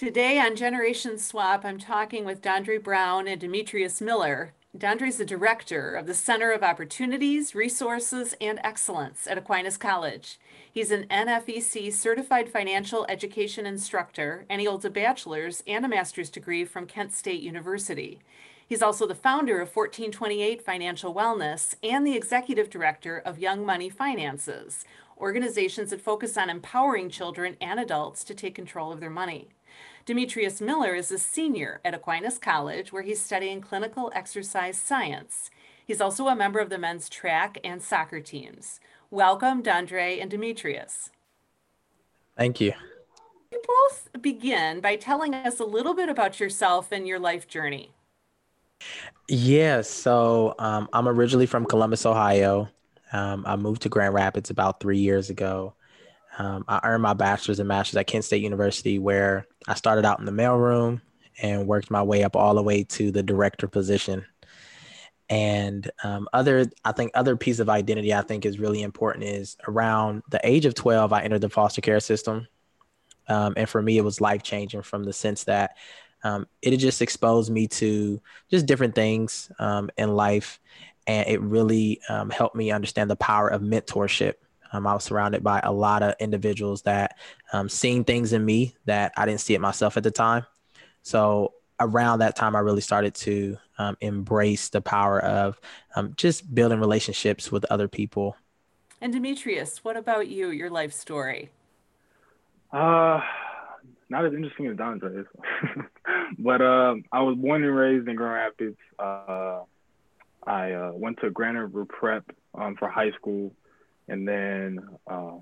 Today on Generation Swap, I'm talking with Dondre Brown and Demetrius Miller. Dondre is the director of the Center of Opportunities, Resources, and Excellence at Aquinas College. He's an NFEC certified financial education instructor, and he holds a bachelor's and a master's degree from Kent State University. He's also the founder of 1428 Financial Wellness and the executive director of Young Money Finances, organizations that focus on empowering children and adults to take control of their money. Demetrius Miller is a senior at Aquinas College, where he's studying clinical exercise science. He's also a member of the men's track and soccer teams. Welcome, Dondre and Demetrius. Thank you. You both begin by telling us a little bit about yourself and your life journey. Yeah, so um, I'm originally from Columbus, Ohio. Um, I moved to Grand Rapids about three years ago. Um, I earned my bachelor's and master's at Kent State University, where I started out in the mailroom and worked my way up all the way to the director position. And um, other, I think, other piece of identity I think is really important is around the age of 12, I entered the foster care system. Um, and for me, it was life changing from the sense that um, it just exposed me to just different things um, in life and it really um, helped me understand the power of mentorship. Um, I was surrounded by a lot of individuals that um, seeing things in me that I didn't see it myself at the time. So around that time, I really started to um, embrace the power of um, just building relationships with other people. And Demetrius, what about you? Your life story? Uh, not as interesting as Dondre is, but um, I was born and raised in Grand Rapids. Uh, I uh, went to Grand River Prep um, for high school, and then uh,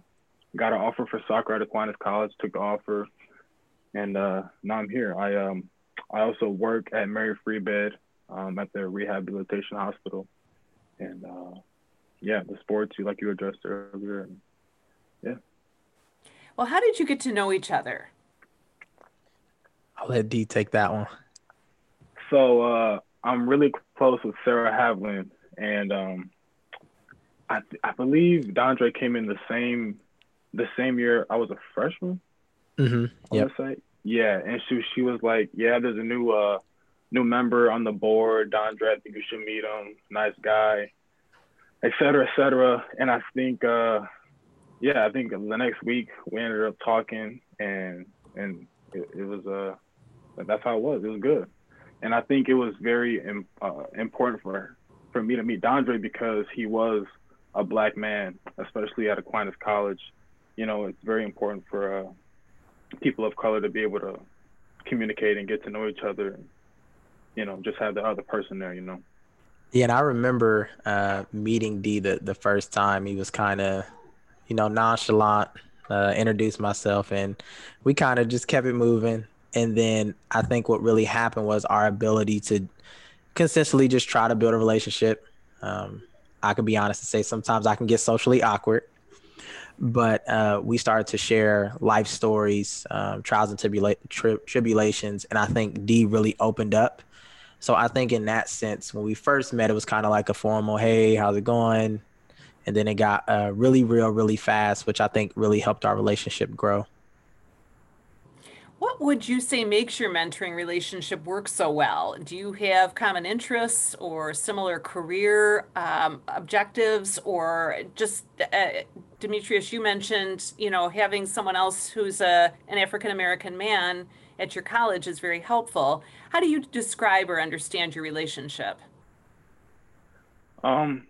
got an offer for soccer at Aquinas College. Took the offer, and uh, now I'm here. I um I also work at Mary Free Bed um, at their rehabilitation hospital, and uh, yeah, the sports you like you addressed earlier. And, yeah. Well, how did you get to know each other? I'll let D take that one. So uh, I'm really close with Sarah Havlin, and um, I I believe Dondre came in the same the same year I was a freshman. Mm-hmm. Yeah. Yeah, and she she was like, yeah, there's a new uh new member on the board, Dondre. I think you should meet him. Nice guy, et cetera, et cetera. And I think, uh, yeah, I think the next week we ended up talking, and and it, it was uh that's how it was. It was good and I think it was very uh, important for for me to meet Dondre because he was a black man, especially at Aquinas College. You know, it's very important for uh, people of color to be able to communicate and get to know each other. And, you know, just have the other person there. You know. Yeah, and I remember uh, meeting D the the first time. He was kind of, you know, nonchalant. Uh, introduced myself, and we kind of just kept it moving. And then I think what really happened was our ability to consistently just try to build a relationship. Um, I can be honest and say sometimes I can get socially awkward, but uh, we started to share life stories, um, trials and tribula- tri- tribulations, and I think D really opened up. So I think in that sense, when we first met, it was kind of like a formal, "Hey, how's it going?" And then it got uh, really real, really fast, which I think really helped our relationship grow. What would you say makes your mentoring relationship work so well? Do you have common interests or similar career um, objectives, or just uh, Demetrius? You mentioned, you know, having someone else who's a an African American man at your college is very helpful. How do you describe or understand your relationship? Um,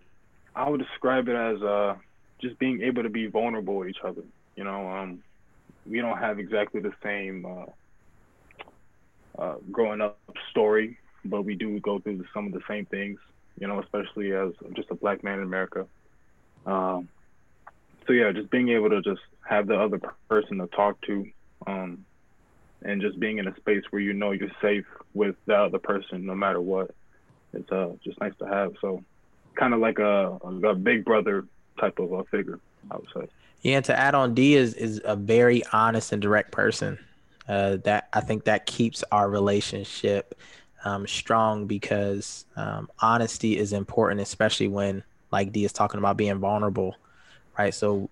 I would describe it as uh, just being able to be vulnerable with each other. You know, um, we don't have exactly the same uh, uh, growing up story, but we do go through some of the same things, you know, especially as just a black man in America. Um, so yeah, just being able to just have the other person to talk to, um, and just being in a space where you know you're safe with the other person, no matter what. It's uh just nice to have. So, kind of like a, a big brother type of a figure, I would say. Yeah, and to add on, D is is a very honest and direct person. Uh, that I think that keeps our relationship um, strong because um, honesty is important, especially when like D is talking about being vulnerable, right? So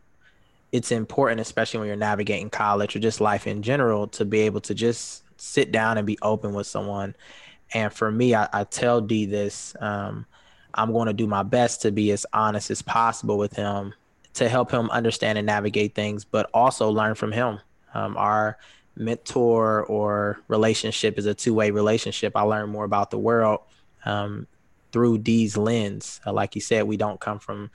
it's important, especially when you're navigating college or just life in general, to be able to just sit down and be open with someone. And for me, I, I tell D this um, I'm going to do my best to be as honest as possible with him to help him understand and navigate things, but also learn from him. Um, our mentor or relationship is a two way relationship. I learn more about the world um, through D's lens. Uh, like you said, we don't come from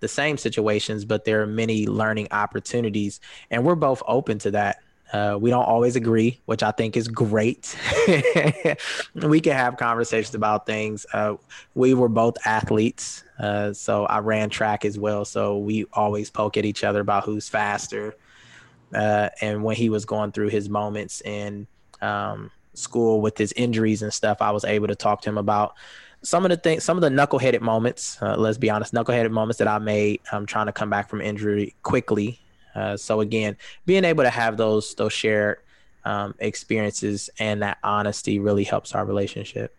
the same situations, but there are many learning opportunities, and we're both open to that. Uh, we don't always agree, which I think is great. we can have conversations about things. Uh, we were both athletes, uh, so I ran track as well. So we always poke at each other about who's faster. Uh, and when he was going through his moments in um, school with his injuries and stuff, I was able to talk to him about some of the things, some of the knuckleheaded moments. Uh, let's be honest, knuckleheaded moments that I made. I'm trying to come back from injury quickly. Uh, so again, being able to have those those shared um, experiences and that honesty really helps our relationship.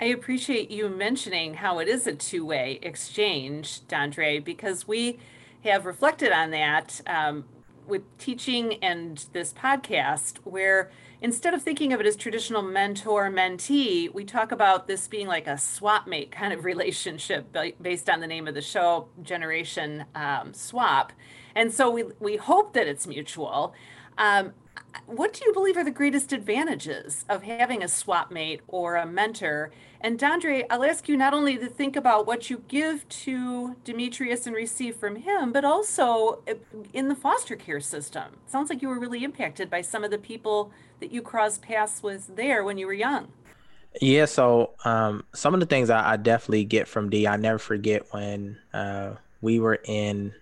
I appreciate you mentioning how it is a two way exchange, Dondre, because we have reflected on that um, with teaching and this podcast, where instead of thinking of it as traditional mentor mentee, we talk about this being like a swap mate kind of relationship based on the name of the show, Generation um, Swap. And so we, we hope that it's mutual. Um, what do you believe are the greatest advantages of having a swap mate or a mentor? And Dondre, I'll ask you not only to think about what you give to Demetrius and receive from him, but also uh, in the foster care system. It sounds like you were really impacted by some of the people that you crossed paths with there when you were young. Yeah, so um, some of the things I, I, definitely get from D, I never forget when uh, we were in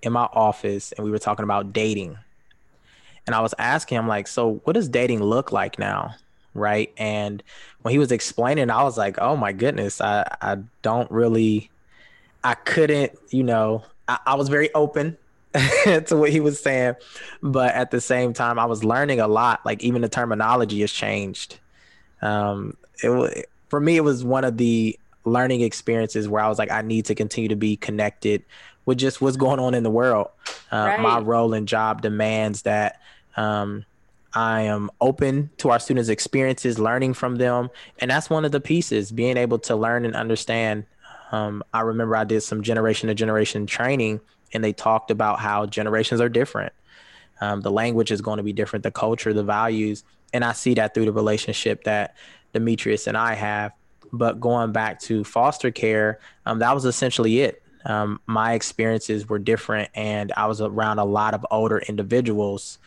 in my office and we were talking about dating and I was asking him like, so what does dating look like now? Right. And when he was explaining, I was like, oh my goodness, I, I don't really, I couldn't, you know, I, I was very open to what he was saying. But at the same time, I was learning a lot. Like even the terminology has changed. Um, it for me, it was one of the learning experiences where I was like, I need to continue to be connected with just what's going on in the world. Uh, right. My role and job demands that um, I am open to our students' experiences, learning from them. And that's one of the pieces, being able to learn and understand. Um, I remember I did some generation to generation training, and they talked about how generations are different. Um, the language is going to be different, the culture, the values. And I see that through the relationship that Demetrius and I have. But going back to foster care, um, that was essentially it. Um, my experiences were different, and I was around a lot of older individuals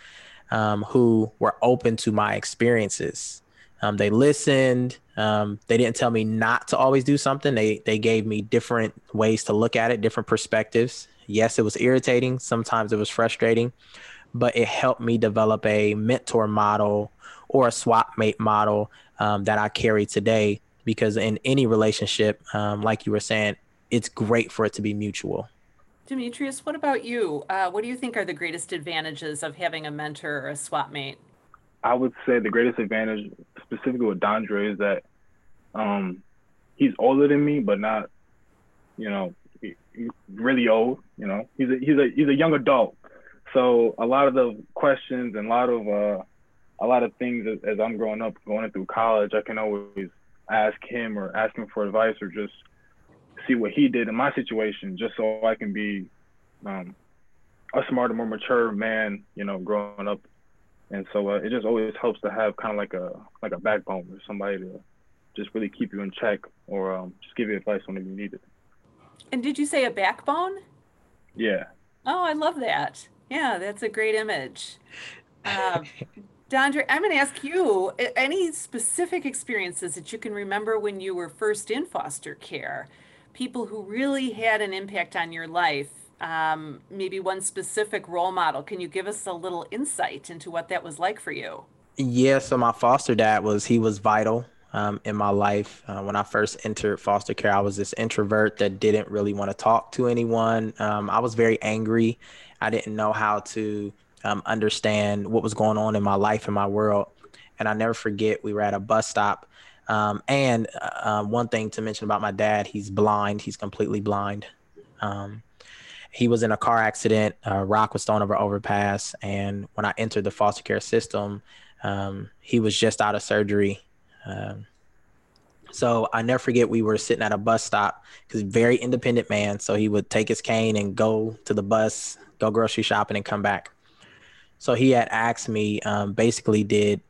um, who were open to my experiences. Um, they listened. Um, they didn't tell me not to always do something. They they gave me different ways to look at it, different perspectives. Yes, it was irritating. Sometimes it was frustrating, but it helped me develop a mentor model or a swap mate model um, that I carry today. Because in any relationship, um, like you were saying, it's great for it to be mutual. Demetrius, what about you? Uh, what do you think are the greatest advantages of having a mentor or a swap mate? I would say the greatest advantage, specifically with Dondre, is that um, he's older than me, but not, you know, really old. You know, he's a he's a he's a young adult. So a lot of the questions and a lot of uh, a lot of things as, as I'm growing up, going through college, I can always ask him or ask him for advice or just see what he did in my situation, just so I can be um, a smarter, more mature man, you know, growing up. And so uh, it just always helps to have kind of like a like a backbone or somebody to just really keep you in check or um, just give you advice whenever you need it. And did you say a backbone? Yeah. Oh, I love that. Yeah, that's a great image. Um, Dondre, I'm going to ask you any specific experiences that you can remember when you were first in foster care people who really had an impact on your life, um, maybe one specific role model. Can you give us a little insight into what that was like for you? Yeah, so my foster dad was he was vital um, in my life. Uh, when I first entered foster care, I was this introvert that didn't really want to talk to anyone. Um, I was very angry. I didn't know how to um, understand what was going on in my life and my world. And I never forget, we were at a bus stop um, and uh, one thing to mention about my dad, he's blind. He's completely blind. Um, he was in a car accident. Uh, rock was thrown over overpass, and when I entered the foster care system, Um, he was just out of surgery. Um, so I never forget we were sitting at a bus stop because very independent man. So he would take his cane and go to the bus, go grocery shopping, and come back. So he had asked me, um, basically, did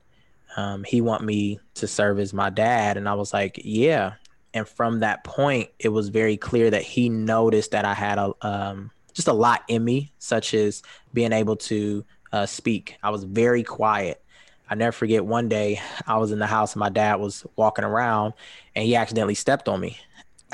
um, he want me to serve as my dad? And I was like, yeah. And from that point, it was very clear that he noticed that I had a um, just a lot in me, such as being able to uh, speak. I was very quiet. I never forget one day I was in the house and my dad was walking around and he accidentally stepped on me.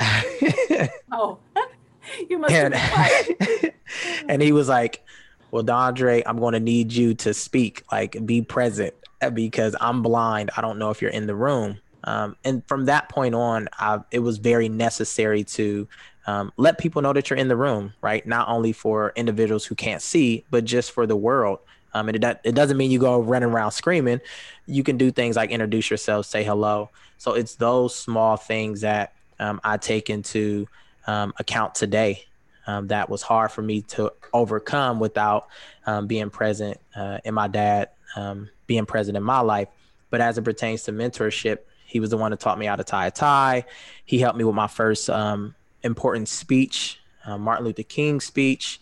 oh, you must and, and he was like, Well, Dondre, I'm going to need you to speak, like be present because I'm blind. I don't know if you're in the room. Um, and from that point on, I, it was very necessary to um, let people know that you're in the room, right? Not only for individuals who can't see, but just for the world. Um, and it, it doesn't mean you go running around screaming. You can do things like introduce yourself, say hello. So it's those small things that um, I take into um, account today. Um, that was hard for me to overcome without um, being present uh, in my dad um, being present in my life. But as it pertains to mentorship, he was the one that taught me how to tie a tie. He helped me with my first um, important speech, uh, Martin Luther King speech.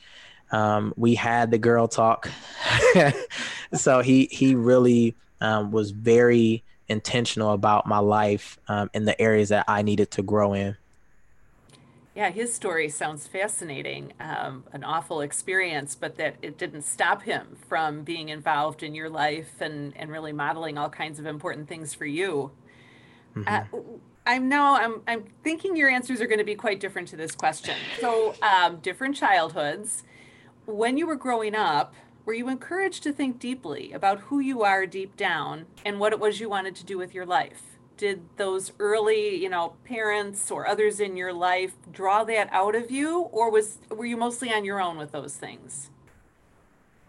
Um, we had the girl talk. so he he really um, was very intentional about my life um, in the areas that I needed to grow in. Yeah, his story sounds fascinating. Um, an awful experience, but that it didn't stop him from being involved in your life and, and really modeling all kinds of important things for you. Mm-hmm. Uh, I'm now I'm I'm thinking your answers are going to be quite different to this question. So, um, different childhoods. When you were growing up, were you encouraged to think deeply about who you are deep down and what it was you wanted to do with your life? Did those early, you know, parents or others in your life draw that out of you, or was were you mostly on your own with those things?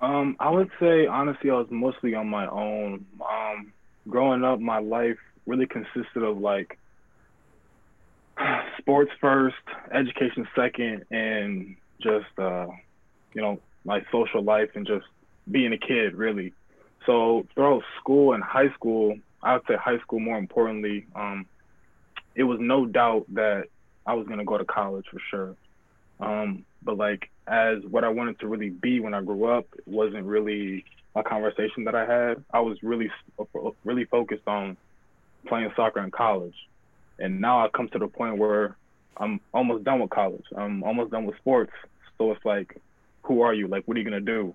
Um, I would say honestly, I was mostly on my own. Um, growing up, my life really consisted of like sports first, education second, and just uh, you know my social life and just being a kid really. So throughout school and high school, I would say high school more importantly, um, it was no doubt that I was gonna go to college for sure. Um, but like as what I wanted to really be when I grew up, it wasn't really a conversation that I had. I was really really focused on playing soccer in college. And now I come to the point where I'm almost done with college. I'm almost done with sports. So it's like, who are you? Like, what are you gonna do?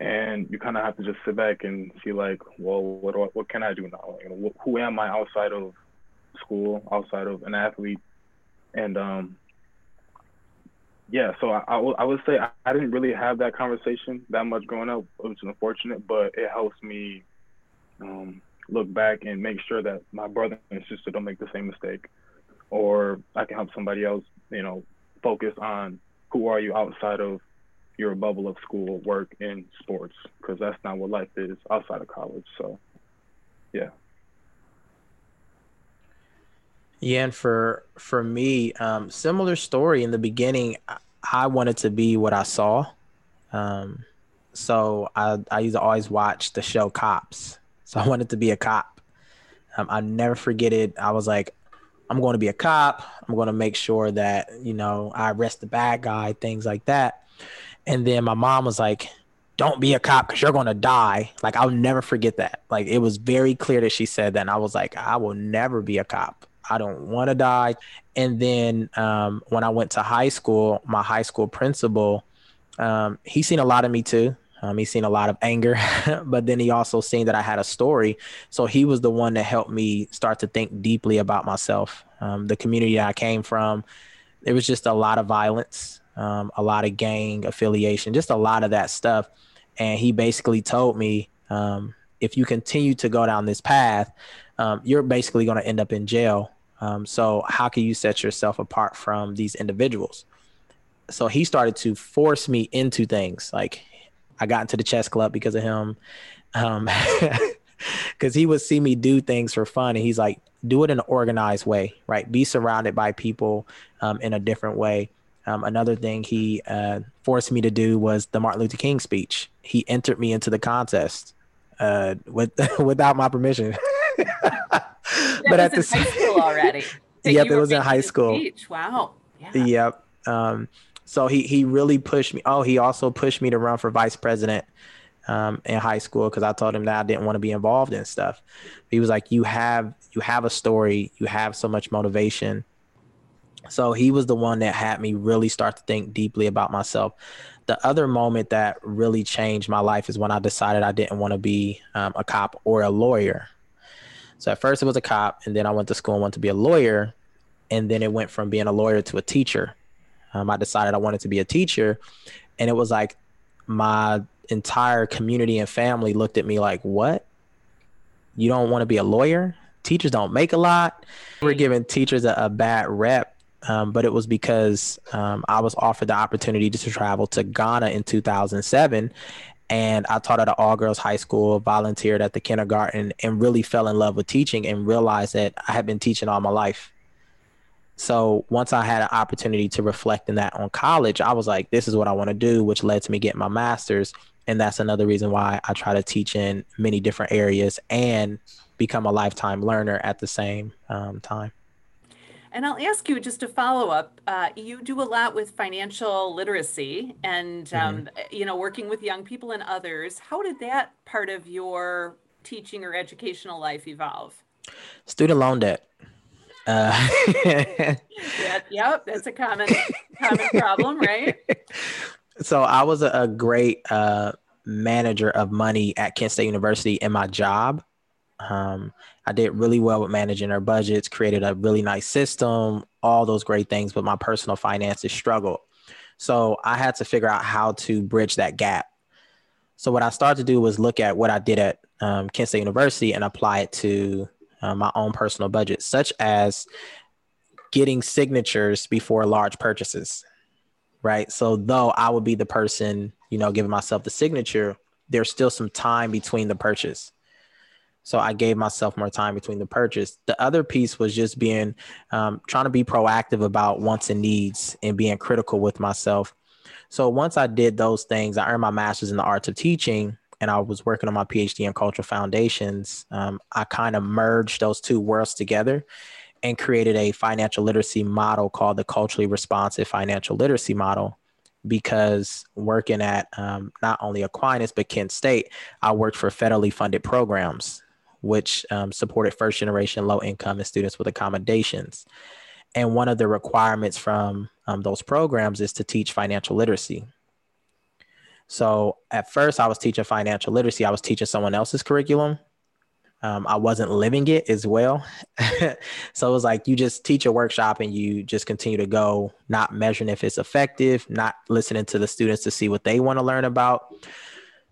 And you kind of have to just sit back and see like, well, what I, what can I do now? You know, who am I outside of school, outside of an athlete? And um, yeah, so I, I, w- I would say I, I didn't really have that conversation that much growing up, which is unfortunate, but it helps me um, look back and make sure that my brother and sister don't make the same mistake, or I can help somebody else, you know, focus on who are you outside of your bubble of school, work, and sports, because that's not what life is outside of college. So, yeah. Yeah, and for for me, um, similar story. In the beginning, I wanted to be what I saw. Um, so I I used to always watch the show Cops, so I wanted to be a cop. Um, I never forget it. I was like, I'm going to be a cop. I'm going to make sure that, you know, I arrest the bad guy, things like that. And then my mom was like, don't be a cop because you're going to die. Like, I'll never forget that. Like, it was very clear that she said that. And I was like, I will never be a cop. I don't want to die. And then um, when I went to high school, my high school principal, um, he seen a lot of me too. Um, he's seen a lot of anger, but then he also seen that I had a story. So he was the one that helped me start to think deeply about myself. Um, the community that I came from, there was just a lot of violence, um, a lot of gang affiliation, just a lot of that stuff. And he basically told me, um, if you continue to go down this path, um, you're basically going to end up in jail. Um, so how can you set yourself apart from these individuals? So he started to force me into things like I got into the chess club because of him. Um, because he would see me do things for fun, and he's like, do it in an organized way, right? Be surrounded by people um, in a different way. Um, another thing he uh, forced me to do was the Martin Luther King speech. He entered me into the contest. uh, with without my permission. but at the high school already. yep, it was in high school. Speech. Wow. Yeah. Yep. Um, so he he really pushed me. Oh, he also pushed me to run for vice president um, in high school because I told him that I didn't want to be involved in stuff. He was like, "You have you have a story. You have so much motivation." So he was the one that had me really start to think deeply about myself. The other moment that really changed my life is when I decided I didn't want to be um, a cop or a lawyer. So at first it was a cop, and then I went to school and wanted to be a lawyer, and then it went from being a lawyer to a teacher. Um, I decided I wanted to be a teacher, and it was like my entire community and family looked at me like, "What? You don't want to be a lawyer? Teachers don't make a lot." We're giving teachers a, a bad rep, um, but it was because um, I was offered the opportunity to travel to Ghana in 2007, and I taught at an all girls high school, volunteered at the kindergarten, and really fell in love with teaching and realized that I had been teaching all my life. So once I had an opportunity to reflect in that on college, I was like, this is what I want to do, which led to me getting my master's. And that's another reason why I try to teach in many different areas and become a lifetime learner at the same um, time. And I'll ask you just to follow up. Uh, you do a lot with financial literacy and, mm-hmm. um, you know, working with young people and others. How did that part of your teaching or educational life evolve? Student loan debt. Uh, yep, yep, that's a common common problem, right? So I was a, a great uh, manager of money at Kent State University in my job. Um, I did really well with managing our budgets, created a really nice system, all those great things, but my personal finances struggled. So I had to figure out how to bridge that gap. So what I started to do was look at what I did at um, Kent State University and apply it to uh, my own personal budget, such as getting signatures before large purchases, right? So though I would be the person, you know, giving myself the signature, there's still some time between the purchase. So I gave myself more time between the purchase. The other piece was just being um, trying to be proactive about wants and needs and being critical with myself. So once I did those things, I earned my master's in the arts of teaching and I was working on my PhD in cultural foundations. Um, I kind of merged those two worlds together and created a financial literacy model called the culturally responsive financial literacy model because working at um, not only Aquinas but Kent State, I worked for federally funded programs which um, supported first generation low income and students with accommodations. And one of the requirements from um, those programs is to teach financial literacy. So at first, I was teaching financial literacy, I was teaching someone else's curriculum. Um, I wasn't living it as well. so it was like you just teach a workshop and you just continue to go, not measuring if it's effective, not listening to the students to see what they want to learn about.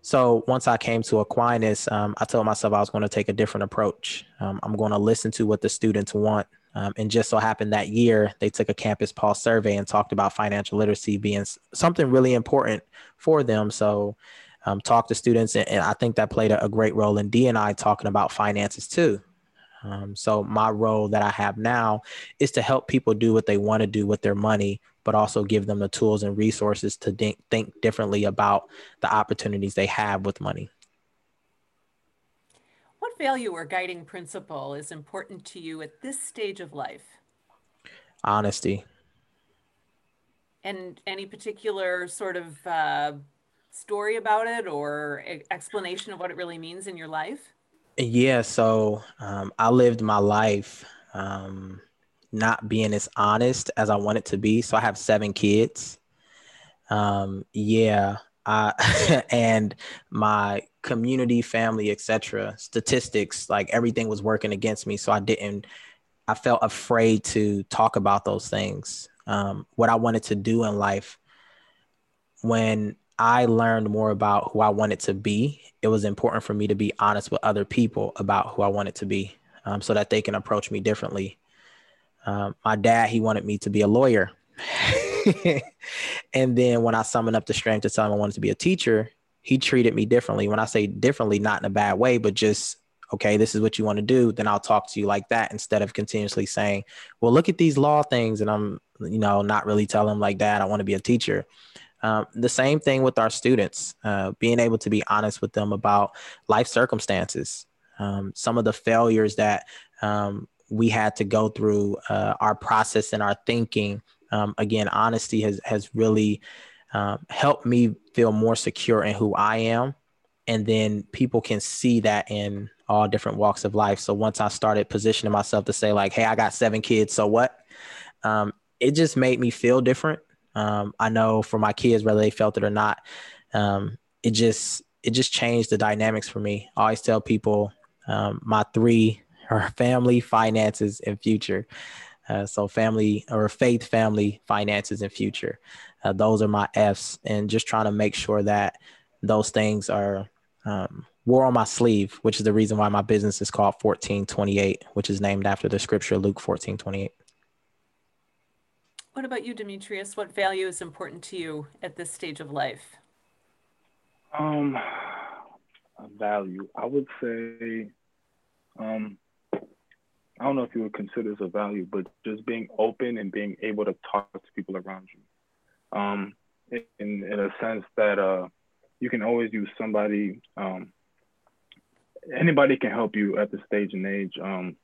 So once I came to Aquinas, um, I told myself I was going to take a different approach. Um, I'm going to listen to what the students want. Um, and just so happened that year, they took a campus pulse survey and talked about financial literacy being something really important for them. So um, talk to students, and, and, I think that played a, a, great role in D and I talking about finances too. Um, so my role that I have now is to help people do what they want to do with their money but also give them the tools and resources to think, think differently about the opportunities they have with money. What value or guiding principle is important to you at this stage of life? Honesty. And any particular sort of uh, story about it or explanation of what it really means in your life? Yeah, so um, I lived my life um, not being as honest as I want it to be. So I have seven kids. Um, yeah, I, and my community, family, etc. Statistics, like everything was working against me. So I didn't. I felt afraid to talk about those things. Um, what I wanted to do in life. When I learned more about who I wanted to be, it was important for me to be honest with other people about who I wanted to be, um, so that they can approach me differently. Um, my dad, he wanted me to be a lawyer. and then when I summoned up the strength to tell him I wanted to be a teacher, he treated me differently. When I say differently, not in a bad way, but just, okay, this is what you want to do, then I'll talk to you like that instead of continuously saying, well, look at these law things. And I'm, you know, not really telling him like that. I want to be a teacher. Um, the same thing with our students, uh, being able to be honest with them about life circumstances, um, some of the failures that um, we had to go through, uh, our process and our thinking. Um, again, honesty has has really um, helped me feel more secure in who I am, and then people can see that in all different walks of life. So once I started positioning myself to say like, "Hey, I got seven kids, so what?" Um, it just made me feel different. Um, I know for my kids, whether they felt it or not, um, it just it just changed the dynamics for me. I always tell people um, my three are family, finances, and future. Uh, so family or faith, family, finances, and future. Uh, those are my F's, and just trying to make sure that those things are um, wore on my sleeve, which is the reason why my business is called 1428, which is named after the scripture Luke 1428. What about you, Demetrius? What value is important to you at this stage of life? Um, value. I would say, um, I don't know if you would consider this a value, but just being open and being able to talk to people around you. Um, in in a sense that uh, you can always use somebody. Um, anybody can help you at the stage and age. Um,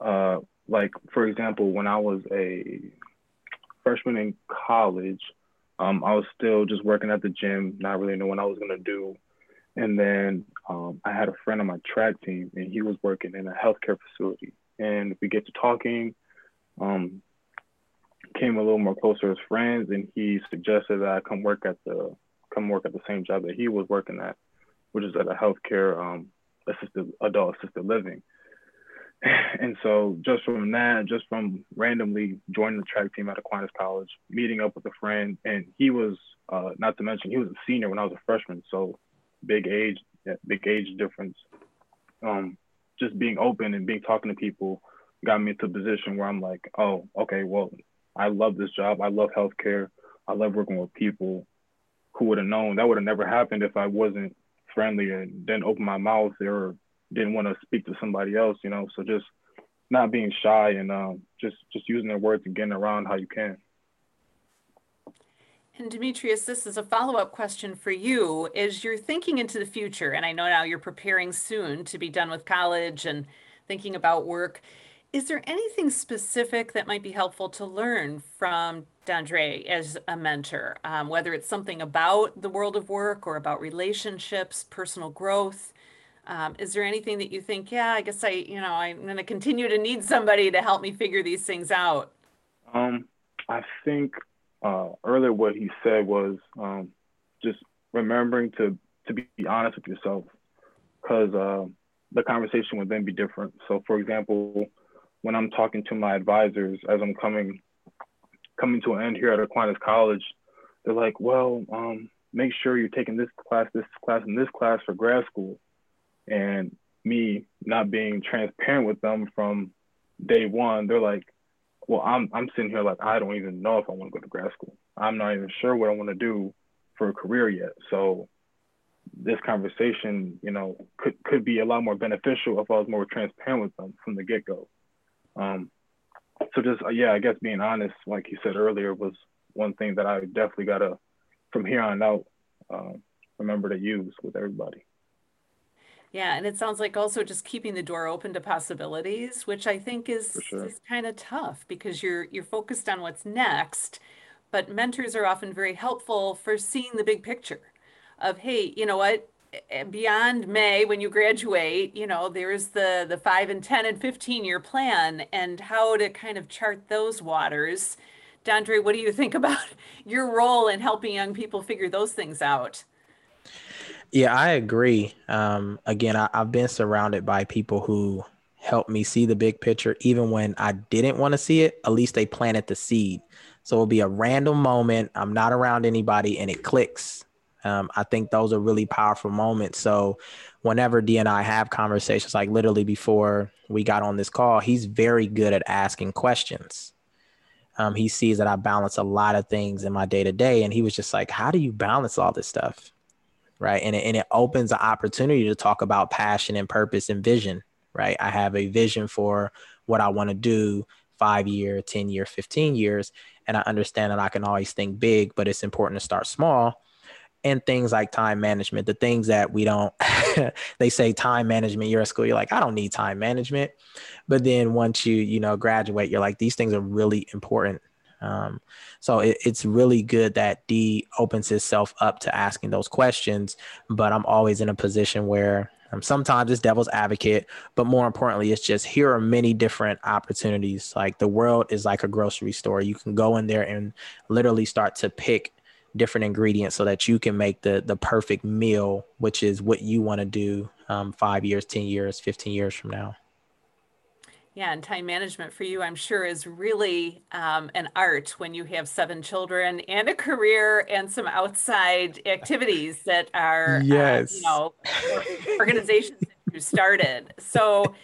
uh, like for example, when I was a freshman in college, um, I was still just working at the gym, not really knowing what I was gonna do. And then um, I had a friend on my track team, and he was working in a healthcare facility. And we get to talking, um, came a little more closer as friends, and he suggested that I come work at the come work at the same job that he was working at, which is at a healthcare um, assisted adult assisted living. and so just from that, just from randomly joining the track team at Aquinas College, meeting up with a friend, and he was uh, not to mention he was a senior when I was a freshman, so big age, big age difference. Um, just being open and being talking to people got me into a position where I'm like, oh, okay, well, I love this job. I love healthcare. I love working with people. Who would have known that would have never happened if I wasn't friendly and didn't open my mouth or didn't want to speak to somebody else, you know. So just not being shy and um, just just using their words and getting around how you can. And Demetrius, this is a follow-up question for you. As you're thinking into the future, and I know now you're preparing soon to be done with college and thinking about work, is there anything specific that might be helpful to learn from Dondre as a mentor, um, whether it's something about the world of work or about relationships, personal growth? Um, is there anything that you think, yeah, I guess I, you know, I'm going to continue to need somebody to help me figure these things out? Um, I think uh, earlier what he said was um, just remembering to to be honest with yourself, because uh, the conversation would then be different. So, for example, when I'm talking to my advisors as I'm coming coming to an end here at Aquinas College, they're like, well, um, make sure you're taking this class, this class, and this class for grad school and me not being transparent with them from day one, they're like, well, I'm I'm sitting here like I don't even know if I want to go to grad school. I'm not even sure what I want to do for a career yet. So this conversation, you know, could could be a lot more beneficial if I was more transparent with them from the get go. Um, so just uh, yeah, I guess being honest, like you said earlier, was one thing that I definitely gotta from here on out uh, remember to use with everybody. Yeah, and it sounds like also just keeping the door open to possibilities, which I think is sure. is kind of tough because you're you're focused on what's next, but mentors are often very helpful for seeing the big picture of, hey, you know what? Beyond May, when you graduate, you know, there's the the five and 10 and 15 year plan and how to kind of chart those waters. Dondre, what do you think about your role in helping young people figure those things out? Yeah, I agree. Um, again, I, I've been surrounded by people who helped me see the big picture, even when I didn't want to see it. At least they planted the seed. So it'll be a random moment. I'm not around anybody, and it clicks. Um, I think those are really powerful moments. So whenever D and I have conversations, like literally before we got on this call, he's very good at asking questions. Um, he sees that I balance a lot of things in my day to day, and he was just like, "How do you balance all this stuff?" Right? And it, and it opens the opportunity to talk about passion and purpose and vision, right? I have a vision for what I want to do five year, 10 year, 15 years. and I understand that I can always think big, but it's important to start small. And things like time management, the things that we don't, they say time management, you're at school, you're like, I don't need time management. But then once you, you know, graduate, you're like, these things are really important. Um, so it, it's really good that D opens himself up to asking those questions. But I'm always in a position where um, sometimes it's devil's advocate, but more importantly, it's just here are many different opportunities. Like the world is like a grocery store. You can go in there and literally start to pick different ingredients so that you can make the the perfect meal, which is what you want to do um, five years, ten years, fifteen years from now. Yeah, and time management for you, I'm sure, is really um, an art when you have seven children and a career and some outside activities that are, yes. Uh, you know, organizations that you started. So,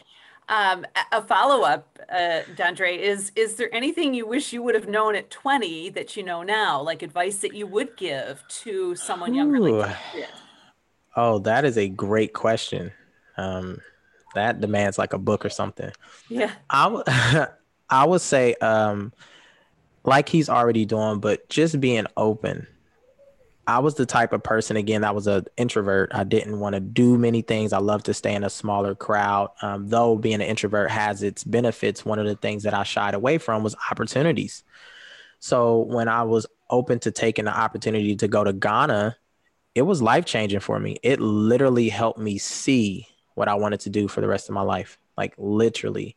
um, a follow up, uh, Dondre, is is there anything you wish you would have known at 20 that you know now, like advice that you would give to someone younger? Like oh, that is a great question. Um, that demands like a book or something. Yeah. I would I would say um like he's already doing, but just being open. I was the type of person again that was an introvert. I didn't want to do many things. I love to stay in a smaller crowd. Um, though being an introvert has its benefits, one of the things that I shied away from was opportunities. So when I was open to taking the opportunity to go to Ghana, it was life changing for me. It literally helped me see what I wanted to do for the rest of my life, like literally.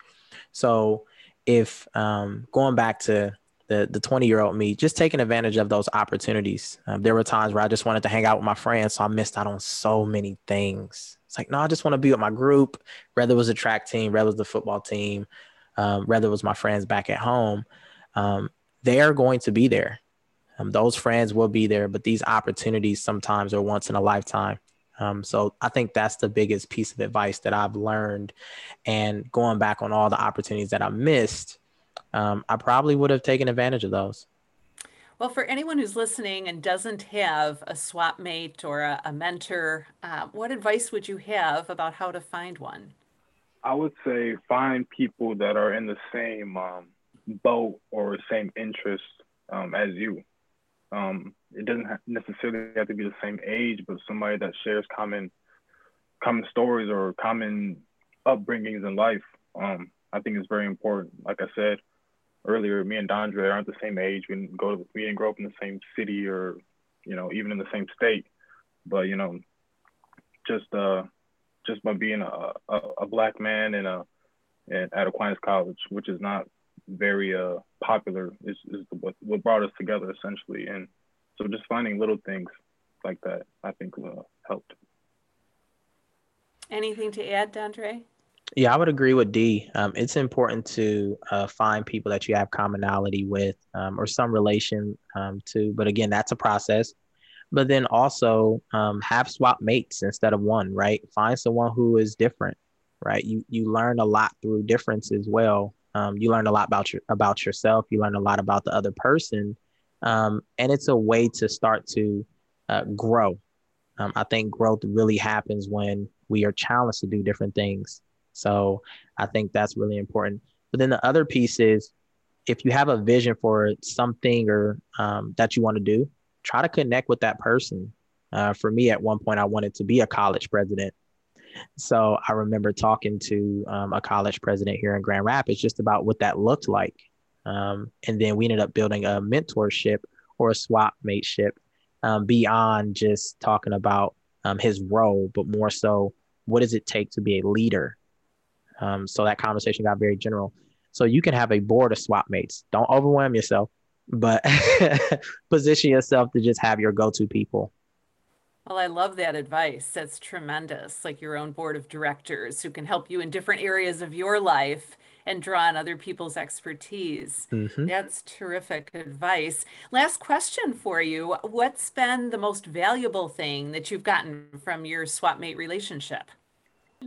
So if um, going back to the the 20 year old me, just taking advantage of those opportunities. Um, there were times where I just wanted to hang out with my friends, so I missed out on so many things. It's like, no, I just want to be with my group, whether it was a track team, whether it was the football team, um, whether it was my friends back at home. Um, they are going to be there. Um, those friends will be there, but these opportunities sometimes are once in a lifetime. Um, so I think that's the biggest piece of advice that I've learned. And going back on all the opportunities that I missed, um, I probably would have taken advantage of those. Well, for anyone who's listening and doesn't have a swap mate or a, a mentor, uh, what advice would you have about how to find one? I would say find people that are in the same um, boat or same interest um, as you. Um, it doesn't necessarily have to be the same age, but somebody that shares common common stories or common upbringings in life. Um, I think is very important. Like I said earlier, me and Dondre aren't the same age. We didn't go to we didn't grow up in the same city or you know even in the same state, but you know just uh just by being a, a, a black man in a in, at Aquinas College, which is not very uh, popular is, is what, what brought us together essentially. And so just finding little things like that, I think uh, helped. Anything to add, Dondre? Yeah, I would agree with D. Um, it's important to uh, find people that you have commonality with um, or some relation um, to. But again, that's a process. But then also um, have swap mates instead of one, right? Find someone who is different, right? You you learn a lot through difference as well. Um, you learn a lot about your about yourself. You learn a lot about the other person, um, and it's a way to start to uh, grow. Um, I think growth really happens when we are challenged to do different things. So I think that's really important. But then the other piece is, if you have a vision for something or um, that you want to do, try to connect with that person. Uh, for me, at one point, I wanted to be a college president. So I remember talking to um, a college president here in Grand Rapids just about what that looked like. Um, and then we ended up building a mentorship or a swap mateship um, beyond just talking about um, his role, but more so, what does it take to be a leader? Um, so that conversation got very general. So you can have a board of swap mates. Don't overwhelm yourself, but position yourself to just have your go to people well, I love that advice. That's tremendous. Like your own board of directors who can help you in different areas of your life and draw on other people's expertise. Mm-hmm. That's terrific advice. Last question for you What's been the most valuable thing that you've gotten from your swap mate relationship?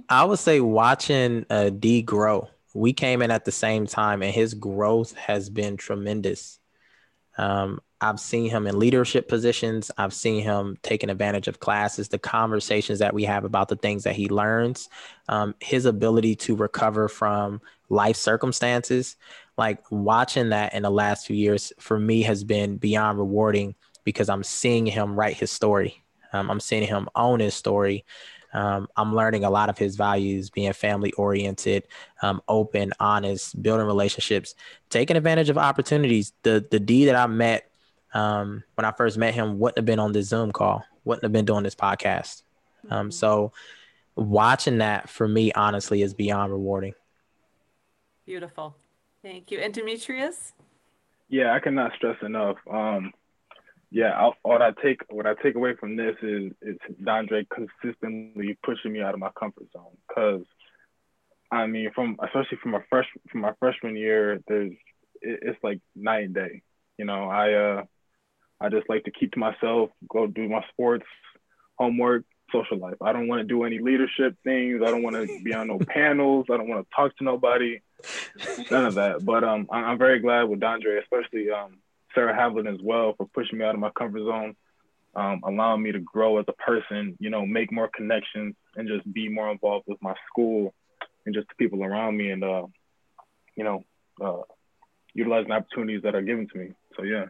I would say watching uh, D grow. We came in at the same time, and his growth has been tremendous. Um, I've seen him in leadership positions. I've seen him taking advantage of classes, the conversations that we have about the things that he learns, um, his ability to recover from life circumstances. like watching that in the last few years for me has been beyond rewarding because I'm seeing him write his story. Um, I'm seeing him own his story. Um, I'm learning a lot of his values, being family oriented, um, open, honest, building relationships, taking advantage of opportunities. The the D that I met um, when I first met him wouldn't have been on this Zoom call, wouldn't have been doing this podcast. Um, mm-hmm. So watching that for me, honestly, is beyond rewarding. Beautiful. Thank you. And Demetrius? Yeah, I cannot stress enough. Um, yeah, I'll, what I take what I take away from this is is Dondre consistently pushing me out of my comfort zone. Cause I mean, from especially from my fresh from my freshman year, there's it, it's like night and day. You know, I uh I just like to keep to myself, go do my sports, homework, social life. I don't want to do any leadership things. I don't want to be on no panels. I don't want to talk to nobody. None of that. But um, I'm very glad with Dondre, especially um, Sarah Havlin as well, for pushing me out of my comfort zone, um, allowing me to grow as a person. You know, make more connections and just be more involved with my school and just the people around me, and uh, you know, uh, utilizing opportunities that are given to me. So yeah.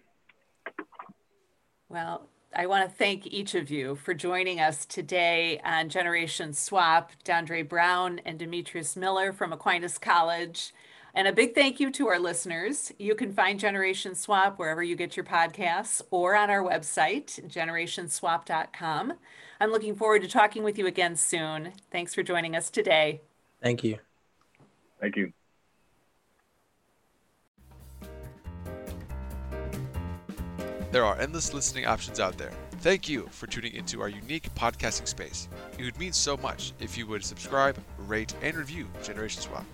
Well, I want to thank each of you for joining us today on Generation Swap, Dondre Brown and Demetrius Miller from Aquinas College. And a big thank you to our listeners. You can find Generation Swap wherever you get your podcasts or on our website, generationswap.com. I'm looking forward to talking with you again soon. Thanks for joining us today. Thank you. Thank you. There are endless listening options out there. Thank you for tuning into our unique podcasting space. It would mean so much if you would subscribe, rate, and review Generation Swap.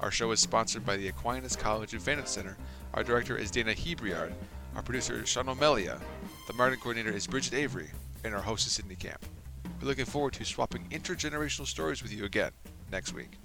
Our show is sponsored by the Aquinas College Advantage Center. Our director is Dana Hebriard. Our producer is Sean O'Melia. The marketing coordinator is Bridget Avery. And our host is Sydney Camp. We're looking forward to swapping intergenerational stories with you again next week.